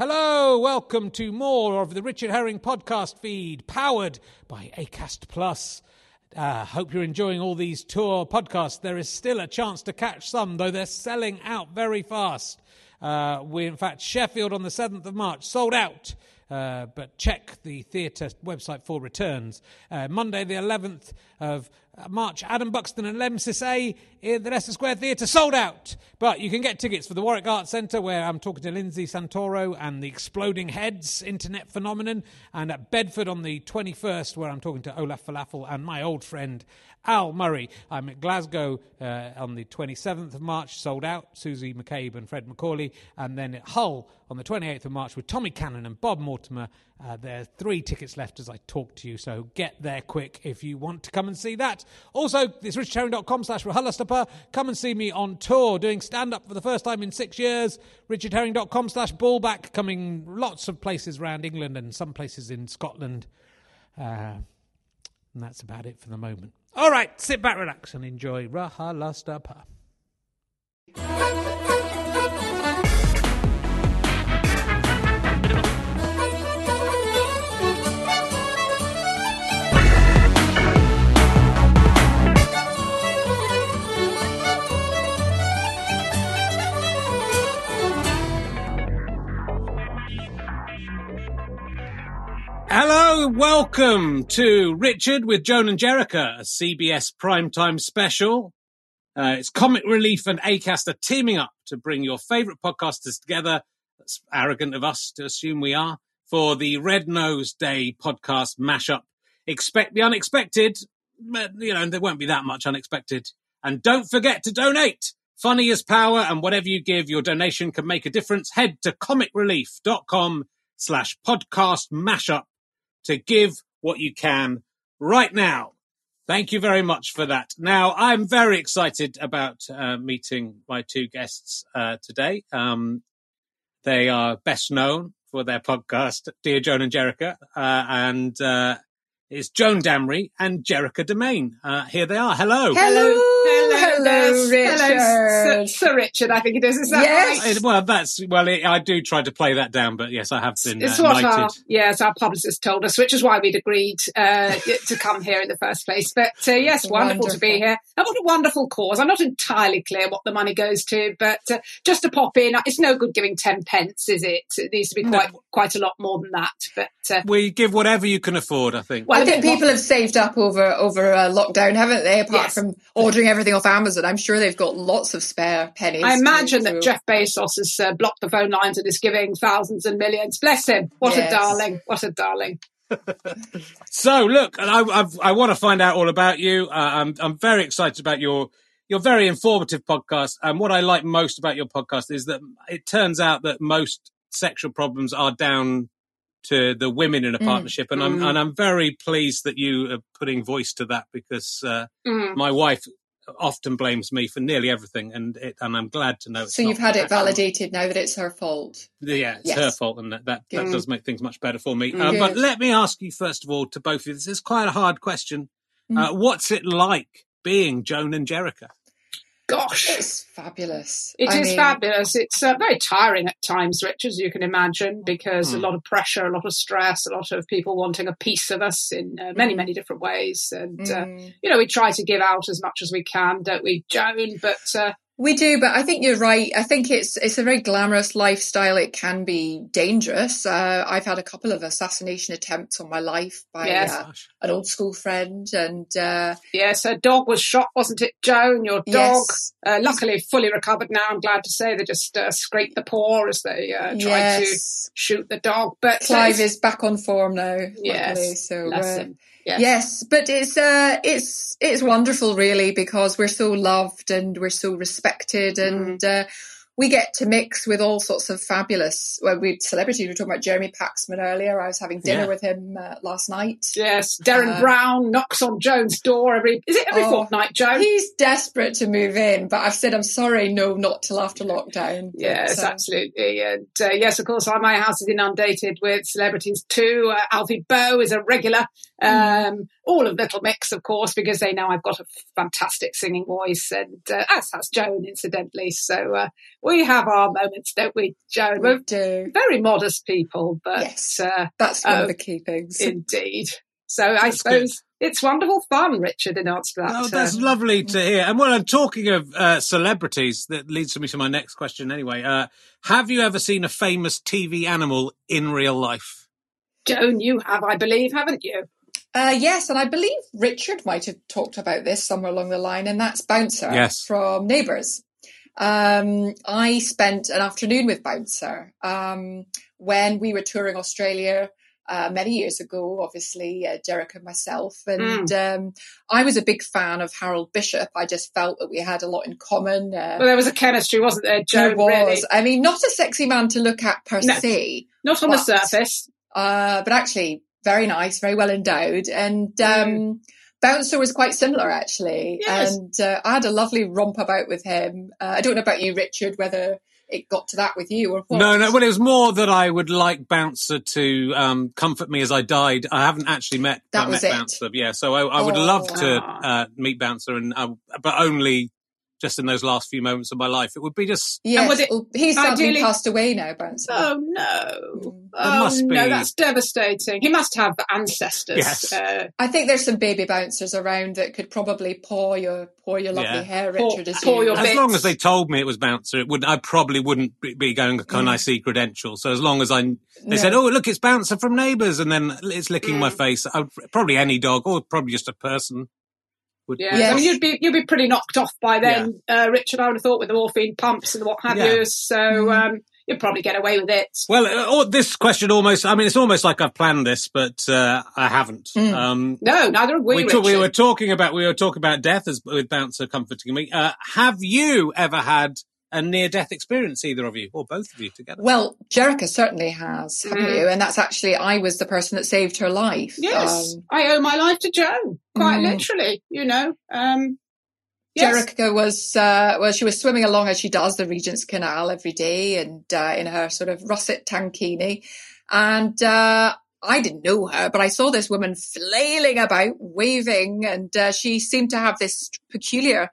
Hello, welcome to more of the Richard Herring podcast feed, powered by Acast Plus. Uh, hope you're enjoying all these tour podcasts. There is still a chance to catch some, though they're selling out very fast. Uh, we, in fact, Sheffield on the 7th of March sold out. Uh, but check the theatre website for returns. Uh, Monday, the 11th of March, Adam Buxton and Lemn Sissay in the Leicester Square Theatre sold out. But you can get tickets for the Warwick Arts Centre, where I'm talking to Lindsay Santoro and the Exploding Heads Internet Phenomenon, and at Bedford on the 21st, where I'm talking to Olaf Falafel and my old friend Al Murray. I'm at Glasgow uh, on the 27th of March, sold out, Susie McCabe and Fred MacAulay, and then at Hull on the 28th of March with Tommy Cannon and Bob Mortimer. Uh, there are three tickets left as I talk to you, so get there quick if you want to come and see that. Also, it's richardherring.com slash RHLSTP. Come and see me on tour doing stand up for the first time in six years. richardherring.com slash ballback, coming lots of places around England and some places in Scotland. Uh, and that's about it for the moment. All right, sit back, relax, and enjoy RHLSTP. Hello, welcome to Richard with Joan and Jericha, a CBS primetime special. Uh, it's Comic Relief and Acast are teaming up to bring your favourite podcasters together. That's arrogant of us to assume we are for the Red Nose Day podcast mashup. Expect the unexpected, but you know there won't be that much unexpected. And don't forget to donate. Funny is power, and whatever you give, your donation can make a difference. Head to comicrelief.com slash podcast mashup to give what you can right now. Thank you very much for that. Now, I'm very excited about uh, meeting my two guests uh, today. Um, they are best known for their podcast, Dear Joan and Jericha, uh, and uh, it's Joan Damry and Jericha Demain. Uh, here they are. Hello. Hello. Hello, Richard. Hello, Sir, Sir, Richard, I think it is. Is that Yes. right? Uh, Well, that's well. It, I do try to play that down, but yes, I have been It's uh, what knighted. our yes, our publicist told us, which is why we'd agreed uh, to come here in the first place. But uh, yes, wonderful, to be here. And what a wonderful cause! I'm not entirely clear what the money goes to, but uh, just to pop in, it's no good giving ten pence, is it? It needs to be No. quite quite a lot more than that. But uh, We give whatever you can afford. I think. well, I think people have saved up over over uh, lockdown, haven't they? Apart Yes. from ordering everything off Amazon, I'm sure they've got lots of spare pennies. I imagine that Jeff Bezos has uh, blocked the phone lines and is giving thousands and millions. Bless him! What Yes. a darling! What a darling! So look, and I I've, I want to find out all about you. Uh, I'm I'm very excited about your your very informative podcast. And what I like most about your podcast is that it turns out that most sexual problems are down to the women in a Mm. partnership, and I'm Mm. and I'm very pleased that you are putting voice to that because uh, Mm. my wife often blames me for nearly everything, and it, and I'm glad to know. So you've had it validated now that it's her fault. Yeah, it's Yes. her fault, and that that, that does make things much better for me. Mm. Um, but let me ask you first of all to both of you. This is quite a hard question. Mm. Uh, what's it like being Joan and Jericha? Gosh, It's fabulous. It is I mean, fabulous. It's uh, very tiring at times, Rich, as you can imagine, because Hmm. a lot of pressure, a lot of stress, a lot of people wanting a piece of us in uh, many, Mm. many different ways. And, uh, mm. you know, we try to give out as much as we can, don't we, Joan? But uh, We do, but I think you're right. I think it's it's a very glamorous lifestyle. It can be dangerous. Uh, I've had a couple of assassination attempts on my life by Yes. uh, an old school friend, and uh, yes, a dog was shot, wasn't it, Joan? Your dog. yes, Uh, luckily, fully recovered now. I'm glad to say they just uh, scraped the paw as they uh, tried to shoot the dog. But Clive is back on form now. Yes, luckily, so bless uh, him. Yes. Yes, but it's uh, it's it's wonderful, really, because we're so loved and we're so respected, and uh, we get to mix with all sorts of fabulous. Well, we celebrities. We were talking about Jeremy Paxman earlier. I was having dinner Yeah. with him uh, last night. Yes, Derren Uh, Brown knocks on Joan's door every. Is it every Oh, fortnight, Joan? He's desperate to move in, but I've said I'm sorry, no, not till after lockdown. Yes, But, uh, absolutely. And uh, yes, of course, my house is inundated with celebrities too. Uh, Alfie Boe is a regular. Um, all of Little Mix, of course, because they know I've got a fantastic singing voice, and uh, as has Joan, incidentally. So uh, we have our moments, don't we, Joan? We We're do. very modest people, but Yes. uh, That's one Oh, of the key things. indeed. So I That's suppose it's wonderful fun, Richard, in answer to that. Oh, that's uh, lovely to hear. And well, I'm talking of uh, celebrities. That leads me to my next question. Anyway, uh, have you ever seen a famous TV animal in real life? Joan, you have, I believe, haven't you? Uh, yes, and I believe Richard might have talked about this somewhere along the line, and that's Bouncer Yes. from Neighbours. Um, I spent an afternoon with Bouncer um, when we were touring Australia uh, many years ago, obviously, uh, Derek and myself. And um, I was a big fan of Harold Bishop. I just felt that we had a lot in common. Uh, Well, there was a chemistry, wasn't there, there was. Really? I mean, not a sexy man to look at per No. se, Not on the surface. uh, but actually very nice, very well endowed. And um, Bouncer was quite similar, actually. Yes. And uh, I had a lovely romp about with him. Uh, I don't know about you, Richard, whether it got to that with you or what. No, no. Well, it was more that I would like Bouncer to um, comfort me as I died. I haven't actually met That uh, was met it. Bouncer. Yeah, so I, I would Oh. love to uh, meet Bouncer, and uh, but only just in those last few moments of my life. It would be just Yes, was it well, he's sadly ideally- passed away now, Bouncer. Oh no! Mm. Oh must no, that's devastating. He must have ancestors. Yes. Uh, I think there's some baby bouncers around that could probably paw your paw your lovely Yeah. hair, Paw- Richard. as paw you- your as bits. long as they told me it was Bouncer, it would I probably wouldn't be- be going. Can I see credentials? So as long as I they No. said, "Oh, look, it's Bouncer from neighbours, and then it's licking my Mm. face, I would, probably any dog or probably just a person. Would, yeah, Yes. I mean, you'd be you'd be pretty knocked off by then, uh, Richard. I would have thought with the morphine pumps and what have Yeah. you. So Mm. um, you'd probably get away with it. Well, uh, this question almost, I mean, it's almost like I've planned this, but uh, I haven't. Mm. Um, No, neither have we. we, Richard. talk, we were talking about we were talking about death as with Bouncer comforting me. Uh, have you ever had a near death experience, either of you or both of you together? Well, Jericha certainly has, haven't Mm. you? And that's actually I was the person that saved her life. Yes, Um, I owe my life to Joan, quite Mm. literally. You know. Um, yes. Jericha was uh, well, she was swimming along as she does the Regent's Canal every day, and uh, in her sort of russet tankini, and uh, I didn't know her, but I saw this woman flailing about, waving, and uh, she seemed to have this peculiar.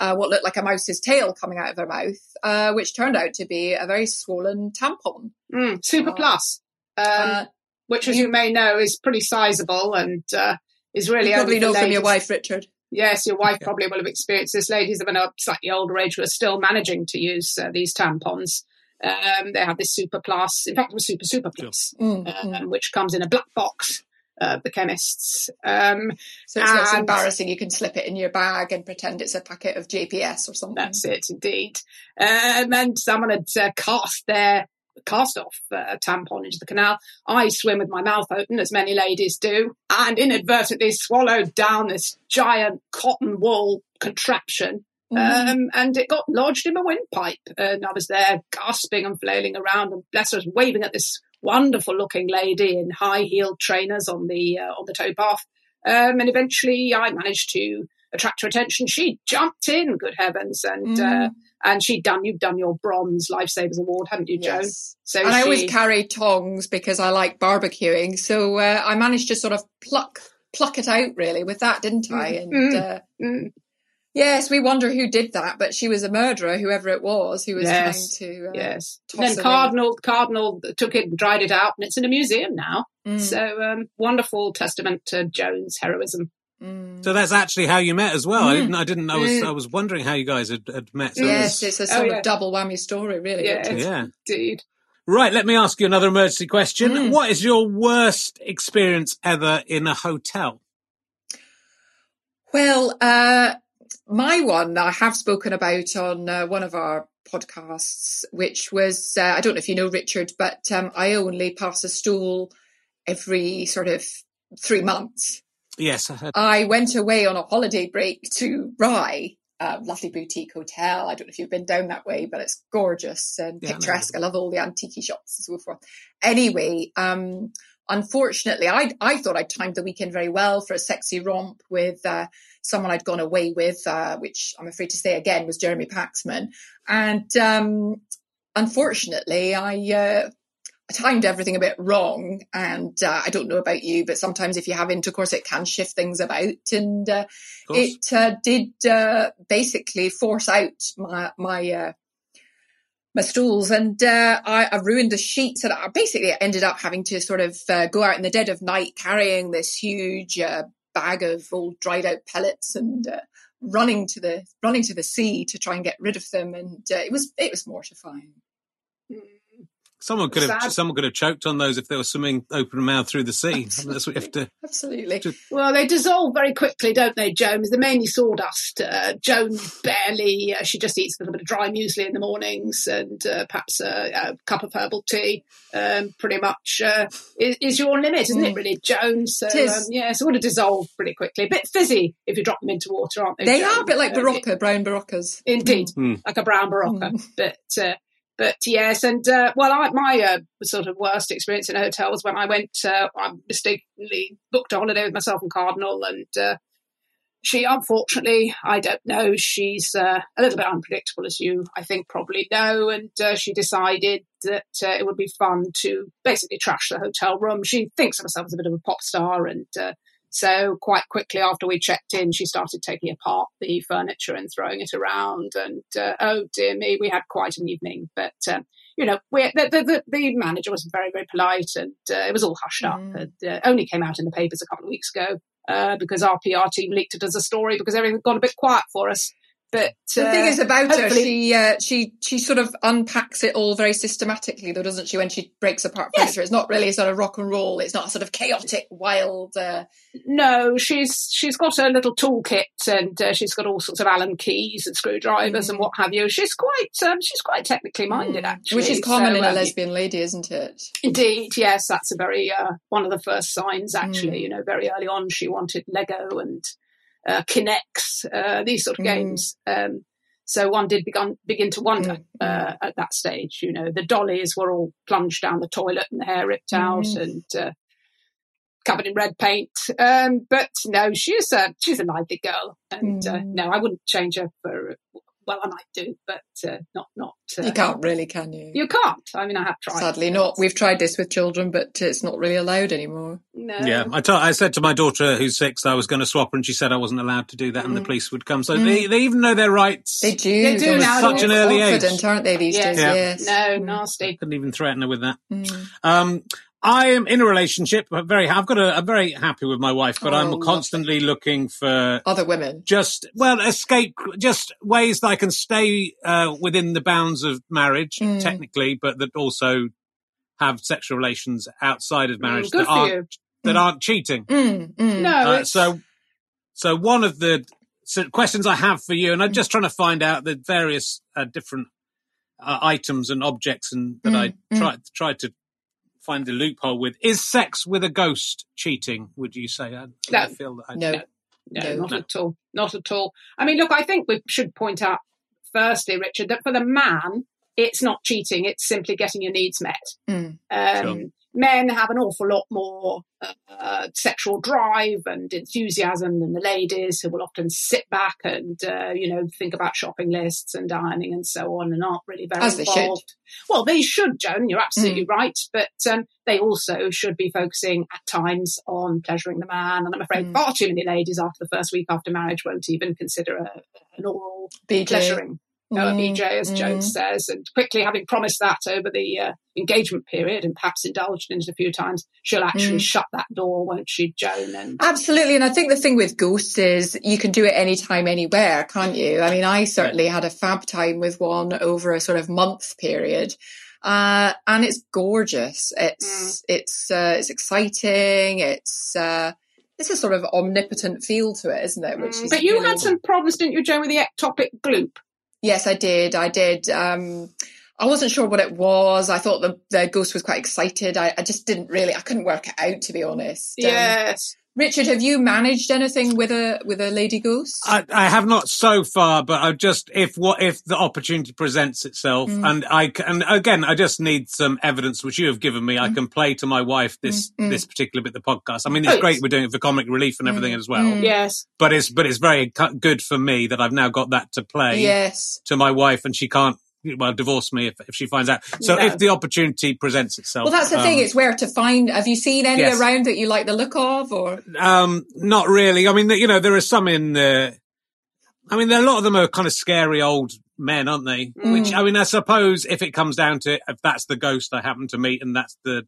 Uh, what looked like a mouse's tail coming out of her mouth, uh, which turned out to be a very swollen tampon. Mm, Super Uh, Plus, um, Uh, which, as you may know, is pretty sizable and uh, is really you probably only for know from your wife, Richard. Yes, your wife probably will have experienced this. Ladies of a slightly older age who are still managing to use uh, these tampons. Um, they have this super plus, in fact, it was super super plus, Mm, mm. um, which comes in a black box. Uh, the chemists. Um, So it's not so embarrassing. You can slip it in your bag and pretend it's a packet of JPS or something. that's it, indeed. Um, and then someone had uh, cast their cast off uh, tampon into the canal. I swim with my mouth open, as many ladies do, and inadvertently swallowed down this giant cotton wool contraption Mm. Um, and it got lodged in my windpipe. And I was there gasping and flailing around, and bless us, waving at this wonderful looking lady in high heeled trainers on the uh, on the towpath. Um, and eventually, I managed to attract her attention. She jumped in, good heavens, and Mm. uh, and she'd done. You've done your bronze lifesavers award, hadn't you, Joan? Yes. So and I always carry tongs because I like barbecuing. So uh, I managed to sort of pluck pluck it out really with that, didn't I? And Mm. uh, Mm, yes, we wonder who did that, but she was a murderer, whoever it was, who was Yes. trying to. Uh, yes. toss Then it in. Cardinal Cardinal took it and dried it out, and it's in a museum now. mm, So um, wonderful testament to Joan's heroism. mm. So that's actually how you met as well. I Mm. didn't. I didn't. I was. Mm. I was wondering how you guys had, had met. So yes, it's- it's a sort Oh, yeah. of double whammy story, really. Yeah. Richard. yeah. Indeed. Right. Let me ask you another emergency question. Mm. What is your worst experience ever in a hotel? Well, uh, my one I have spoken about on uh, one of our podcasts, which was uh, I don't know if you know Richard, but um, I only pass a stool every sort of three months. Yes. I I went away on a holiday break to Rye, a lovely boutique hotel. I don't know if you've been down that way, but it's gorgeous and Yeah, I picturesque. I love all the antique shops and so forth. Anyway, um, unfortunately, I I thought I'd timed the weekend very well for a sexy romp with uh, someone I'd gone away with, uh, which I'm afraid to say again was Jeremy Paxman. And um, unfortunately, I. Uh, I timed everything a bit wrong, and uh, I don't know about you, but sometimes if you have intercourse, it can shift things about. And uh, it uh, did uh, basically force out my my uh, my stools and uh, I, I, ruined the sheets and I basically ended up having to sort of uh, go out in the dead of night carrying this huge uh, bag of old dried out pellets and uh, running to the running to the sea to try and get rid of them and uh, it was it was mortifying Someone could have someone could have choked on those if they were swimming open mouth through the sea. Absolutely. That's what you have to. Absolutely. To... Well, they dissolve very quickly, don't they, Joan? They're mainly sawdust. Uh, Joan barely. Uh, she just eats a little bit of dry muesli in the mornings and uh, perhaps a, a, cup of herbal tea. Um, pretty much uh, is, is, your limit, isn't mm. it? Really, Joan. So um, yeah, so it would have dissolved pretty quickly. A bit fizzy if you drop them into water, aren't they? They Joan? are a bit like Berocca, brown Beroccas. Indeed, mm. like a brown Berocca, mm. but. But yes, and uh, well, I, my uh, sort of worst experience in a hotel was when I went. Uh, I mistakenly booked a holiday with myself and Cardinal, and uh, she, unfortunately, I don't know. She's uh, a little bit unpredictable, as you, I think, probably know. And uh, she decided that it would be fun to basically trash the hotel room. She thinks of herself as a bit of a pop star, and so quite quickly after we checked in, she started taking apart the furniture and throwing it around. And uh, oh dear me, we had quite an evening. But um, you know, we, the, the, the, manager was very very polite, and uh, it was all hushed up. Mm. It uh, only came out in the papers a couple of weeks ago uh, because our PR team leaked it as a story because everything got a bit quiet for us. But the thing is uh, about her, she uh, she she sort of unpacks it all very systematically, though, doesn't she? When she breaks apart furniture, it's not really sort of rock and roll. It's not a sort of chaotic, wild. Uh... No, she's she's got a little toolkit, and uh, she's got all sorts of Allen keys and screwdrivers mm. and what have you. She's quite um, she's quite technically minded, mm. actually, which is common so, in a um, lesbian lady, isn't it? Indeed, yes, that's a very uh, one of the first signs. Actually, mm. you know, very early on, she wanted Lego and uh, K'Nex, uh, these sort of mm. games. Um, so one did begin, begin to wonder mm. uh, at that stage. You know, the dollies were all plunged down the toilet and the hair ripped out mm. and uh, covered in red paint. Um, but no, she's a she's a lively girl, and uh, mm. no, I wouldn't change her for well, I might do, but uh, not not. Uh, you can't really, can you? You can't. I mean, I have tried. Sadly, not. We've tried this with children, but it's not really allowed anymore. No. Yeah, I, t- I said to my daughter, who's six, I was going to swap her, and she said I wasn't allowed to do that, mm. and the mm. police would come. So mm. they, they even know their rights. They do. They do now. Such an early age, aren't they? These yes. days, yeah. yes. No, mm. nasty. Couldn't even threaten her with that. Mm. Um, I am in a relationship. but Very, I've got a. I'm very happy with my wife, but oh, I'm constantly lovely. looking for other women. Just well, escape. Just ways that I can stay uh, within the bounds of marriage, mm. technically, but that also have sexual relations outside of mm, marriage mm, that aren't that mm. aren't cheating. Mm, mm. no, uh, so so one of the questions I have for you, and I'm just trying to find out the various uh, different uh, items and objects, and that I tried tried to find the loophole with. Is sex with a ghost cheating? Would you say? I, no. I feel that I, no. no. No, not no. at all. Not at all. I mean, look, I think we should point out, firstly, Richard, that for the man, it's not cheating, it's simply getting your needs met. Mm. Um, sure men have an awful lot more uh, sexual drive and enthusiasm than the ladies, who will often sit back and uh, you know think about shopping lists and ironing and so on, and aren't really very As involved. Well, they should, Joan. You're absolutely mm. right, but um, they also should be focusing at times on pleasuring the man. And I'm afraid mm. far too many ladies after the first week after marriage won't even consider a, an oral BJ. pleasuring mm, BJ, as mm. Jones says, and quickly having promised that over the uh, engagement period and perhaps indulged in it a few times, she'll actually mm. shut that door, won't she, Joan? And absolutely. And I think the thing with ghosts is you can do it anytime, anywhere, can't you? I mean, I certainly had a fab time with one over a sort of month period. Uh, and it's gorgeous. It's, mm. it's, uh, it's exciting. It's, uh, it's a sort of omnipotent feel to it, isn't it? Which mm. but you really... had some problems, didn't you, Joan, with the ectopic gloop? Yes, I did. I did. Um, I wasn't sure what it was. I thought the, the ghost was quite excited. I, I just didn't really, I couldn't work it out to be honest. Um, yes. Richard, have you managed anything with a with a lady goose? I, I have not so far, but I just if what if the opportunity presents itself, mm. and I and again I just need some evidence which you have given me. Mm. I can play to my wife this mm. this particular bit of the podcast. I mean, it's great we're doing it for comic relief and everything as well. Mm. Yes, but it's but it's very good for me that I've now got that to play. Yes, to my wife, and she can't well, divorce me if, if she finds out. So if the opportunity presents itself. Well, that's the um, thing. It's where to find. Have you seen any yes. around that you like the look of or? Um, not really. I mean, you know, there are some in the, I mean, a lot of them are kind of scary old men, aren't they? Which I mean, I suppose if it comes down to it, if that's the ghost I happen to meet, and that's the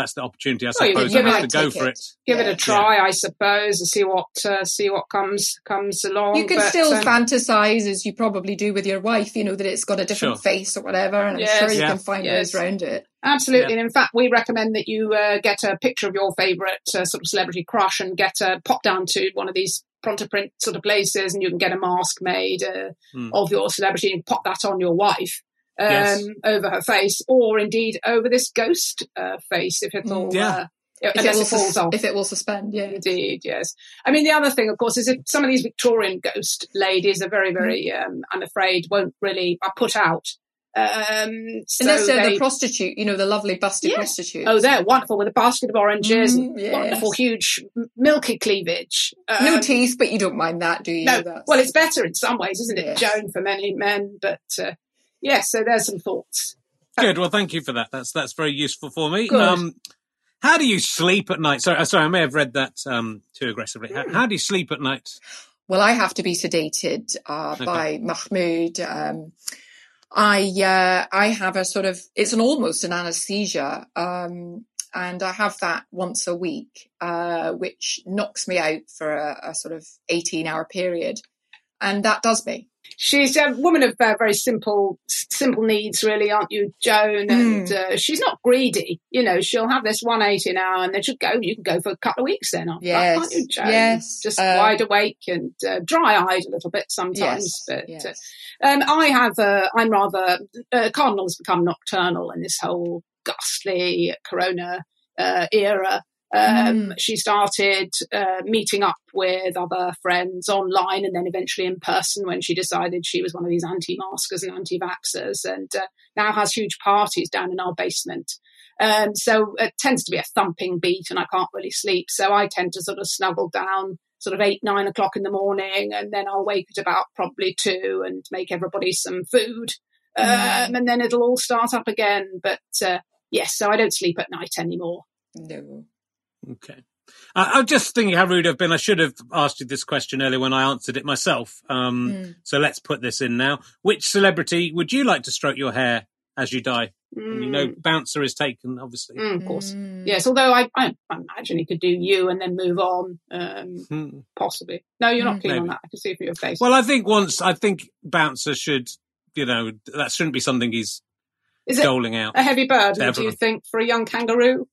that's the opportunity, I Well, you suppose can I have to go take for it. it. Give it a try, I suppose, and see what uh, see what comes comes along. You can But, still um, fantasize as you probably do with your wife, you know, that it's got a different Sure. face or whatever, and I'm Yes. sure you Yeah. can find Yes. ways around it. Absolutely. Yeah. And in fact, we recommend that you uh, get a picture of your favourite uh, sort of celebrity crush and get a pop down to one of these pronto print sort of places and you can get a mask made uh, Hmm. of your celebrity and pop that on your wife. Um, Yes. over her face, or indeed over this ghost uh, face, if it'll, Mm. Yeah. uh, If unless it, will falls sus- off. if it will suspend, yeah. Indeed, yes. I mean, the other thing, of course, is that some of these Victorian ghost ladies are very, very, um, I'm afraid, won't really are put out. Um, so Unless they're they- the prostitute, you know, the lovely busty Yes. prostitute. Oh, they're wonderful with a basket of oranges Mm, yes. wonderful, huge, milky cleavage. Um, no teeth, but you don't mind that, do you? No, That's- well, it's better in some ways, isn't it, Yes. Joan, for many men? But uh, yes, so there's some thoughts. Good. Well, thank you for that. That's that's very useful for me. Good. Um, how do you sleep at night? Sorry, uh, sorry, I may have read that um, too aggressively. How, how do you sleep at night? Well, I have to be sedated uh, Okay. by Mahmoud. Um, I uh, I have a sort of it's an almost an anesthesia, um, and I have that once a week, uh, which knocks me out for a, a sort of eighteen hour period, and that does me. She's a woman of uh, very simple, simple needs, really, aren't you, Joan? And uh, she's not greedy. You know, she'll have this one eighty an hour, and then she'll go. You can go for a couple of weeks then, that, Yes, can't you, Joan? yes, just uh, wide awake and uh, dry-eyed a little bit sometimes. Yes, but yes. uh, um, I have, uh, I'm rather, uh, Cardinal has become nocturnal in this whole ghastly Corona uh, era. Um, Mm. She started uh, meeting up with other friends online and then eventually in person when she decided she was one of these anti-maskers and anti-vaxxers and uh, now has huge parties down in our basement. Um, so it tends to be a thumping beat and I can't really sleep. So I tend to sort of snuggle down sort of eight, nine o'clock in the morning and then I'll wake at about probably two and make everybody some food. Um, Mm. and then it'll all start up again. But uh, yes, so I don't sleep at night anymore. No. Okay. Uh, I'm just thinking how rude I've been. I should have asked you this question earlier when I answered it myself. Um, Mm. So let's put this in now. Which celebrity would you like to stroke your hair as you die? And you know, bouncer is taken, obviously. Mm, of course. Mm. Yes, although I, I, I imagine he could do you and then move on, um, Hmm. possibly. No, you're not Mm. keen on that. I can see it from your face. Well, I think once, I think bouncer should, you know, that shouldn't be something he's Is it doling out. a heavy burden, do you think, for a young kangaroo?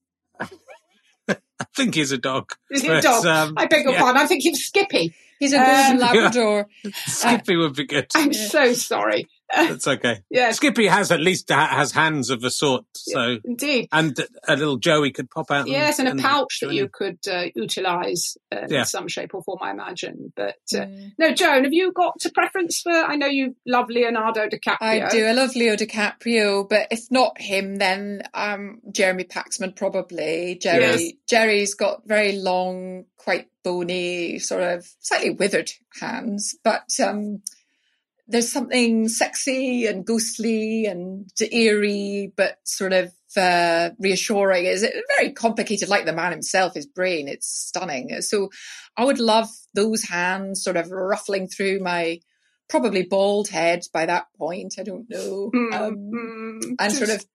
I think he's a dog. Is he a dog? um, I beg your yeah. pardon. I think he's Skippy. He's a Um, golden Labrador. Skippy would be good. I'm Yeah. so sorry. That's okay. yeah. Skippy has at least ha- has hands of a sort, so indeed. and a little Joey could pop out. Yes, and a pouch that you could uh, utilise uh, Yeah. in some shape or form, I imagine. But uh, Mm. no, Joan, have you got a preference for? I know you love Leonardo DiCaprio. I do. I love Leo DiCaprio, but if not him, then um, Jeremy Paxman probably. Jerry Yes. Jerry's got very long, quite bony, sort of slightly withered hands, but um, there's something sexy and ghostly and eerie, but sort of uh, reassuring. It's very complicated? Like the man himself, his brain, it's stunning. So I would love those hands sort of ruffling through my probably bald head by that point. I don't know. Mm, Um, mm, and just- sort of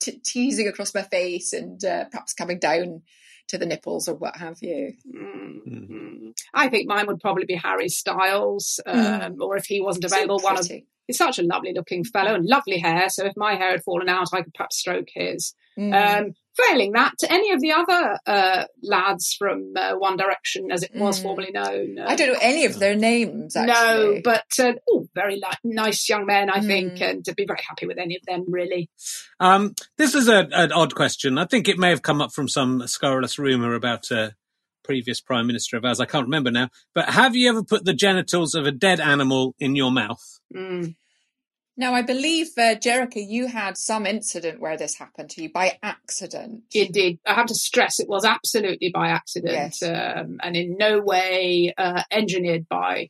t- teasing across my face and uh, perhaps coming down to the nipples or what have you. Mm, Mm. mm. I think mine would probably be Harry Styles, um, or if he wasn't So available, one of he's such a lovely looking fellow and lovely hair. So if my hair had fallen out, I could perhaps stroke his. Mm. Um, failing that, to any of the other uh, lads from uh, One Direction, as it was Mm. formerly known. uh, I don't know any of their names. no, but uh, oh, very li- nice young men, I think, Mm. and to be very happy with any of them, really. Um, this is a, an odd question. I think it may have come up from some scurrilous rumor about a previous prime minister of ours. I can't remember now. But have you ever put the genitals of a dead animal in your mouth? Mm. Now I believe uh, Jericha, you had some incident where this happened to you by accident. Indeed, I have to stress it was absolutely by accident Yes. um, and in no way uh, engineered by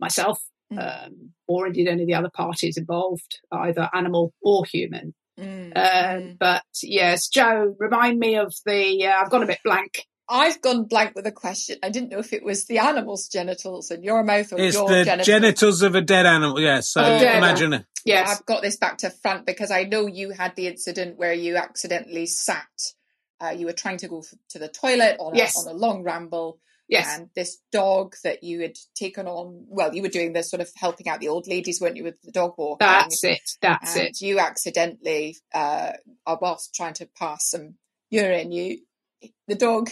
myself Mm. um, or indeed any of the other parties involved, either animal or human. Mm, Um, mm. But yes, Joe, remind me of the. Uh, I've gone a bit blank. I've gone blank with a question. I didn't know if it was the animal's genitals in your mouth or It's your the genitals. genitals of a dead animal. Yes. So Oh, yeah. imagine it. Yes. I've got this back to front because I know you had the incident where you accidentally sat. Uh, you were trying to go f- to the toilet on a, Yes. on a long ramble, Yes. and this dog that you had taken on. Well, you were doing this sort of helping out the old ladies, weren't you, with the dog walking? That's it. That's and it. you accidentally, uh, uh, whilst trying to pass some urine, you the dog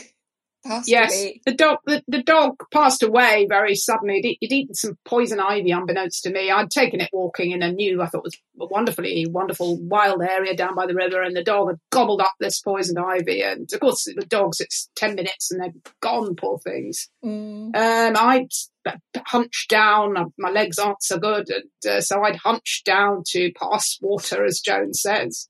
Yes, the dog. The, the dog passed away very suddenly. He'd, he'd eaten some poison ivy, unbeknownst to me. I'd taken it walking in a new, I thought was a wonderfully wonderful wild area down by the river, and the dog had gobbled up this poison ivy. And of course, the dogs, it's ten minutes and they're gone, poor things. Mm. Um, I'd hunched down. My legs aren't so good, and uh, so I'd hunched down to pass water, as Joan says.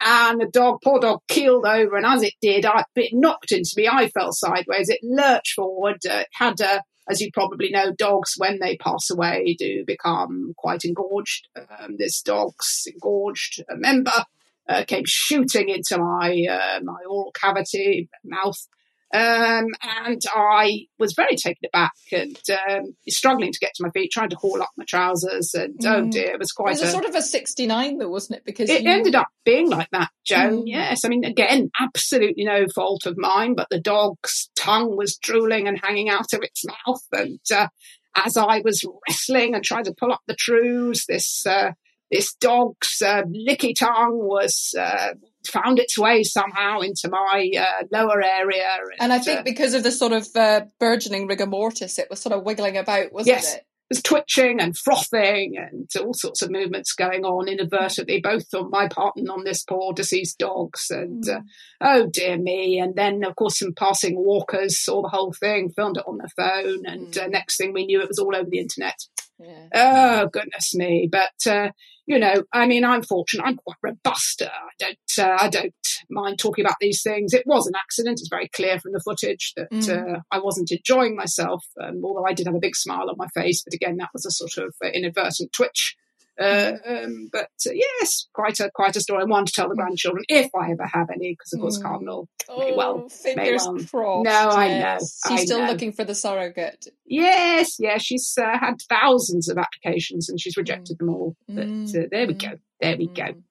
And the dog, poor dog, keeled over, and as it did, I, it knocked into me. I fell sideways. It lurched forward. Uh, it had, uh, as you probably know, dogs when they pass away do become quite engorged. Um, this dog's engorged member uh, came shooting into my uh, my oral cavity, mouth, um, and I was very taken aback and um, struggling to get to my feet, trying to haul up my trousers. And oh Mm. dear, it was It quite was a a. sort of a sixty-nine, though, wasn't it? Because it you, ended up being like that, Joan. Mm. Yes, I mean, again, absolutely no fault of mine, but the dog's tongue was drooling and hanging out of its mouth, and uh, as I was wrestling and trying to pull up the trews, this uh, this dog's uh, licky tongue was uh, found its way somehow into my uh, lower area, And I uh, think because of the sort of uh, burgeoning rigor mortis, it was sort of wiggling about, wasn't Yes. it? was twitching and frothing and all sorts of movements going on inadvertently, both on my part and on this poor deceased dog's. And uh, oh dear me! And then, of course, some passing walkers saw the whole thing, filmed it on their phone, and uh, Mm. next thing we knew, it was all over the internet. Yeah. Oh goodness me! But uh, you know, I mean, I'm fortunate. I'm quite robust. Uh, I don't. Uh, I don't mind talking about these things. It was an accident. It's very clear from the footage that Mm. uh, I wasn't enjoying myself. Um, although I did have a big smile on my face, but again, that was a sort of uh, inadvertent twitch. Uh, um, but uh, yes, quite a quite a story, and one to tell the grandchildren if I ever have any, because of course Mm. Cardinal. Oh, well, fingers well. crossed. No, I know, yes. I She's still know. looking for the surrogate. Yes, yes, she's uh, had thousands of applications and she's rejected them all. But Mm. uh, there we Mm. go. There we go. Mm.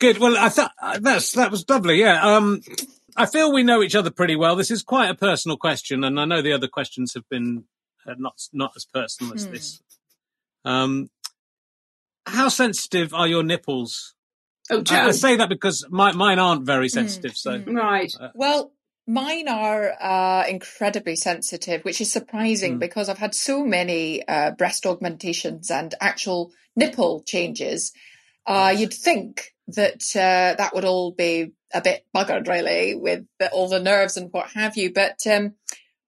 Good. Well, I thought uh, that's that was lovely. Yeah. Um, I feel we know each other pretty well. This is quite a personal question, and I know the other questions have been uh, not not as personal as Hmm. this. Um, how sensitive are your nipples? Oh, I, I Joe. say that because my, mine aren't very sensitive. So mm. Right. Well, mine are uh, incredibly sensitive, which is surprising Mm. because I've had so many uh, breast augmentations and actual nipple changes. Uh, you'd think that uh, that would all be a bit buggered, really, with the, all the nerves and what have you. But um,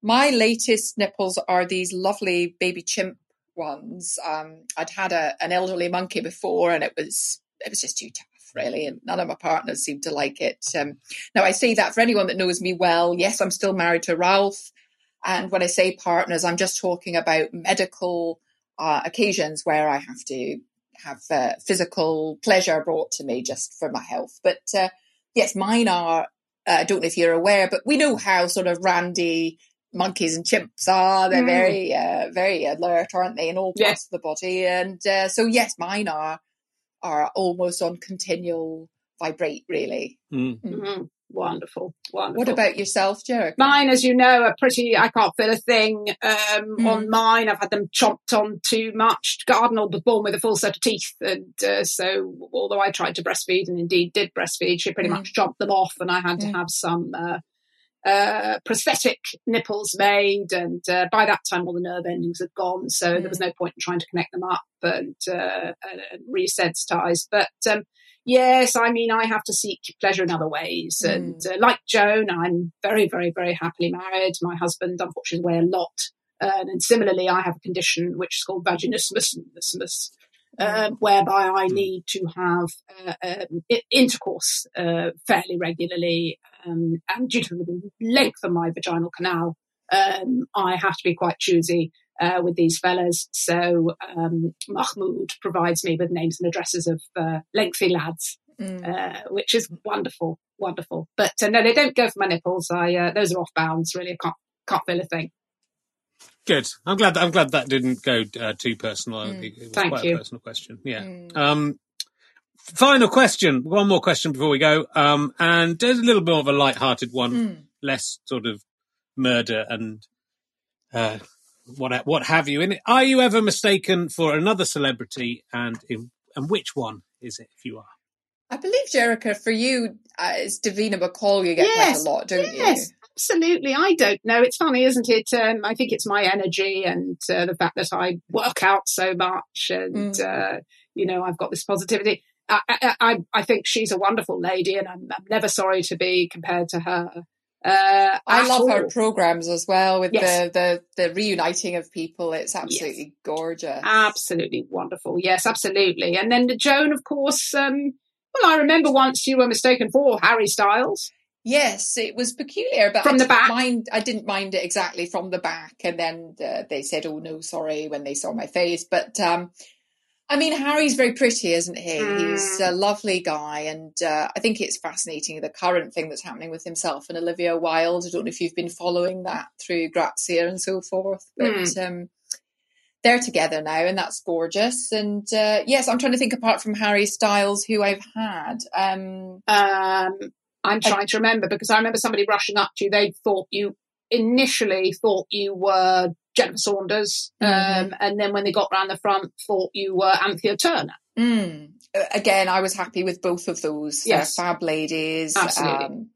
my latest nipples are these lovely baby chimp ones. Um, I'd had a, an elderly monkey before, and it was it was just too tough, really, and none of my partners seemed to like it. Um, now, I say that for anyone that knows me well. Yes, I'm still married to Ralph. And when I say partners, I'm just talking about medical uh, occasions where I have to have uh, physical pleasure brought to me just for my health. But uh, yes, mine are, uh, I don't know if you're aware, but we know how sort of randy monkeys and chimps are. They're Mm. very, uh, very alert, aren't they, in all parts Yes. of the body? And uh, so, yes, mine are are almost on continual vibrate, really. mm. Mhm. Wonderful. Wonderful. What about yourself, Jericha? Mine, as you know, are pretty. I can't feel a thing um, Mm. on mine. I've had them chomped on too much. Cardinal was born with a full set of teeth, and uh, so although I tried to breastfeed and indeed did breastfeed, she pretty Mm. much chomped them off, and I had to Mm. have some uh, uh, prosthetic nipples made. And uh, by that time, all the nerve endings had gone, so there was no point in trying to connect them up and, uh, and resensitize. But um, Yes, I mean, I have to seek pleasure in other ways. Mm. And uh, like Joan, I'm very, very, very happily married. My husband, unfortunately, is away a lot. Uh, and similarly, I have a condition which is called vaginismus, um, whereby I need to have uh, um, intercourse uh, fairly regularly. Um, and due to the length of my vaginal canal, um, I have to be quite choosy uh, with these fellas. So um, Mahmoud provides me with names and addresses of uh, lengthy lads uh, which is wonderful, wonderful. But uh, no, they don't go for my nipples. I uh, those are off bounds. Really, I can't can't feel a thing. Good. I'm glad. I'm glad that didn't go uh, too personal. I think It was Thank quite you. a personal question. Yeah. Um, final question. One more question before we go. Um, and there's a little bit of a light-hearted one, less sort of murder and uh, what what have you. In it. Are you ever mistaken for another celebrity, and in, and which one is it? If you are. I believe, Jericha, for you, uh, it's Davina McCall you get Yes, quite a lot, don't yes. you? Absolutely, I don't know. It's funny, isn't it? Um, I think it's my energy and uh, the fact that I work out so much, and uh, you know, I've got this positivity. I, I, I, I think she's a wonderful lady, and I'm, I'm never sorry to be compared to her. Uh, I love her programs as well with Yes. the, the, the reuniting of people. It's absolutely gorgeous. Absolutely wonderful. Yes, absolutely. And then the Joan, of course. Um, well, I remember once you were mistaken for Harry Styles. Yes, it was peculiar, but From I the didn't back? mind. I didn't mind it exactly from the back, and then uh, they said, "Oh no, sorry," when they saw my face. But um, I mean, Harry's very pretty, isn't he? Mm. He's a lovely guy, and uh, I think it's fascinating the current thing that's happening with himself and Olivia Wilde. I don't know if you've been following that through Grazia and so forth, but um, they're together now, and that's gorgeous. And uh, yes, I'm trying to think apart from Harry Styles, who I've had. Um, Um, I'm trying to remember because I remember somebody rushing up to you. They thought you initially thought you were Jennifer Saunders, Mhm. um, and then when they got round the front, thought you were Anthea Turner. Mm. Uh, Again, I was happy with both of those. Yes. Uh, fab ladies. Absolutely. Um,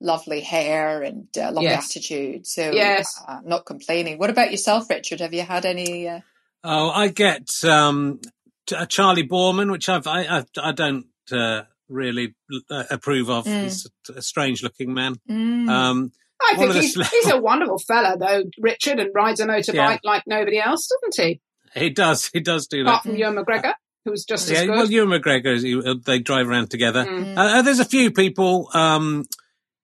lovely hair and uh, lovely Yes. attitude. So, Yes. uh, not complaining. What about yourself, Richard? Have you had any? Uh... Oh, I get um, t- a Charley Boorman, which I've, I I, I don't uh, really uh, approve of. Mm. He's a, a strange-looking man. Mm. Um, I think he's, sl- he's a wonderful fella, though, Richard, and rides a motorbike Yeah. like nobody else, doesn't he? he does. He does do Apart that. from Ewan McGregor, who's just Yeah, as good. well, Ewan McGregor, they drive around together. Mm. Uh, uh, there's a few people. Um,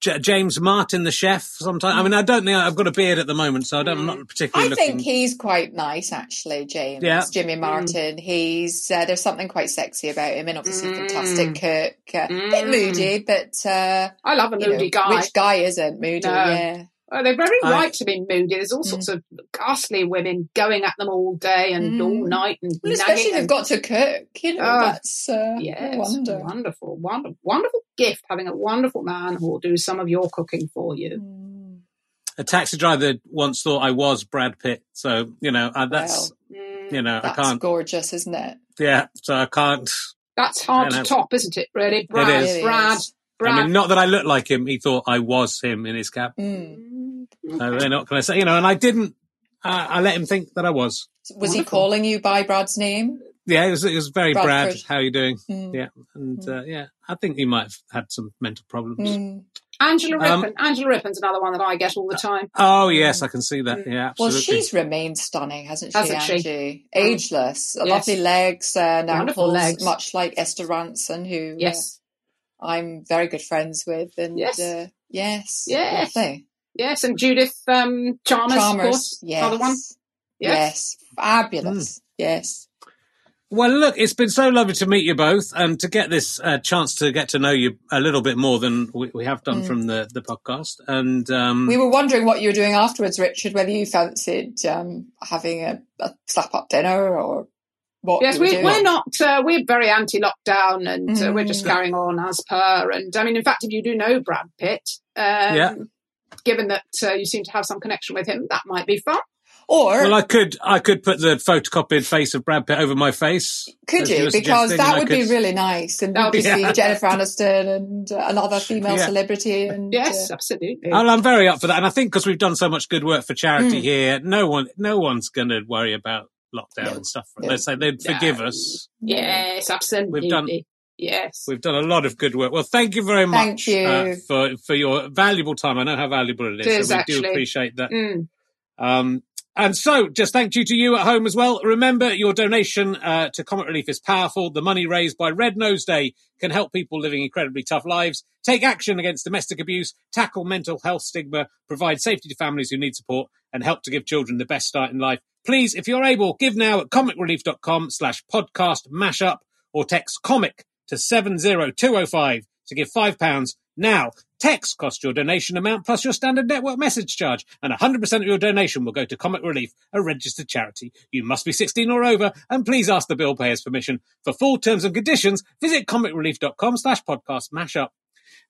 J- James Martin, the chef. Sometimes, I mean, I don't think I've got a beard at the moment, so I don't, I'm not particularly I looking. think he's quite nice, actually, James. Yeah. Jimmy Martin. He's uh, there's something quite sexy about him, and obviously Mm. fantastic cook. Uh, Bit Mm. moody, but uh, I love a you know, moody guy. which guy isn't moody? No. Yeah. Oh, they're very I- right to be moody. There's all Mm. sorts of ghastly women going at them all day and Mm. all night and Well, especially nagging they've and- got to cook. You know, Oh, that's uh, Yes, wonder. wonderful, wonderful, wonderful gift having a wonderful man who will do some of your cooking for you. Mm. a taxi driver once thought I was Brad Pitt, so you know uh, that's Mm, you know I That's can't. gorgeous, isn't it? Yeah, so I can't. That's hard to top, isn't it? Really, Brad, is. It Brad. Brad. I mean, not that I look like him. He thought I was him in his cap. Mm. Mm, So they're not going to say, you know, and I didn't. Uh, I let him think that I was. Was he calling you by Brad's name? Yeah, it was, it was very Brad. Bradford. How you doing? Mm. Yeah, and uh, yeah, I think he might have had some mental problems. Mm. Angela Um, Rippon. Angela Rippon's another one that I get all the time. Oh yes, I can see that. Mm. Yeah, Well, she's remained stunning, hasn't she, Hasn't she? Angie? Ageless, Yes. lovely legs, uh, and Wonderful ankles, legs. much like Esther Rantzen, who uh, Yes, I'm very good friends with. And Yes. uh, yes, Yes. lovely. Yes, and Judith um, Chalmers, of course, yes, other one. yes, fabulous, yes. Well, look, it's been so lovely to meet you both and to get this uh, chance to get to know you a little bit more than we, we have done Mm. from the, the podcast. And um, We were wondering what you were doing afterwards, Richard. Whether you fancied um, having a, a slap-up dinner or what? Yes, you were we, doing. we're not. Uh, we're very anti-lockdown, and uh, we're just Mm. carrying on as per. And I mean, in fact, if you do know Brad Pitt, um, Yeah. Given that uh, you seem to have some connection with him, that might be fun. Or well, I could I could put the photocopied face of Brad Pitt over my face. Could you? Because that and I would be really nice, and That would we be- could see Yeah. Jennifer Aniston and uh, another female Yeah. celebrity. And Yes, uh, absolutely. And I'm very up for that, and I think because we've done so much good work for charity Mm. here, no one, no one's going to worry about lockdown No. and stuff. No. They say they'd forgive No. us. yes, absolutely. We've done- Yes. We've done a lot of good work. Well, thank you very much Thank you. Uh, for for your valuable time. I know how valuable it is, It is, so we do appreciate that. Mm. Um, and so, just thank you to you at home as well. Remember, your donation uh, to Comic Relief is powerful. The money raised by Red Nose Day can help people living incredibly tough lives, take action against domestic abuse, tackle mental health stigma, provide safety to families who need support, and help to give children the best start in life. Please, if you're able, give now at comicrelief.com slash podcast mashup or text comic to 70205 to give £5 now. Text costs your donation amount plus your standard network message charge, and 100% of your donation will go to Comic Relief, a registered charity. You must be 16 or over, and please ask the bill payer's permission. For full terms and conditions, visit comicrelief.com slash podcast mashup.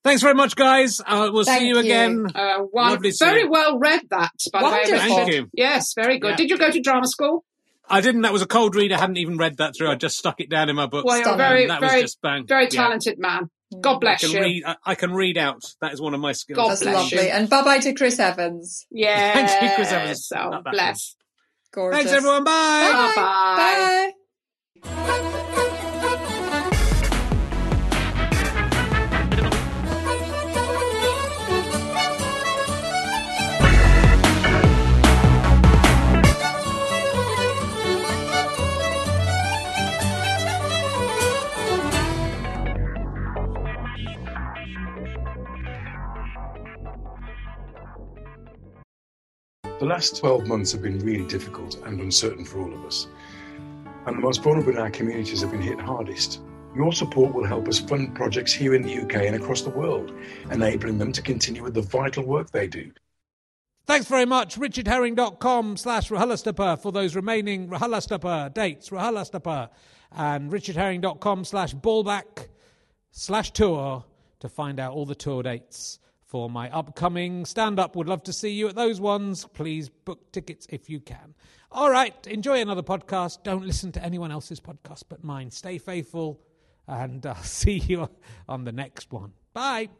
Thanks very much, guys. Uh, we'll Thank see you you. again. Uh, one, very well read that, by the way. Wonderful. Thank you. Yes, very good. Yeah. Did you go to drama school? I didn't. That was a cold read. I hadn't even read that through. I just stuck it down in my book. Well, you're very, that very, was just bang. very Yeah. talented man. Mm. God I bless can you. read. I, I can read out. That is one of my skills. God That's bless lovely. you. And bye bye to Chris Evans. Yeah. Thank you, Chris Evans. So Not bless. Gorgeous. Thanks, everyone. Bye. Bye-bye. Bye. The last 12 months have been really difficult and uncertain for all of us. And the most vulnerable in our communities have been hit hardest. Your support will help us fund projects here in the UK and across the world, enabling them to continue with the vital work they do. Thanks very much. RichardHerring.com slash RHLSTP for those remaining RHLSTP dates. RHLSTP. And RichardHerring.com slash ballback slash tour to find out all the tour dates for my upcoming stand up. Would love to see you at those ones. Please book tickets if you can. All right. Enjoy another podcast. Don't listen to anyone else's podcast but mine. Stay faithful. And I'll uh, see you on the next one. Bye.